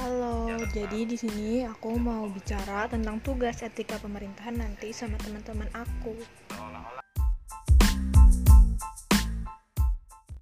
Halo, ya, jadi di sini aku mau bicara tentang tugas etika pemerintahan nanti sama teman-teman aku.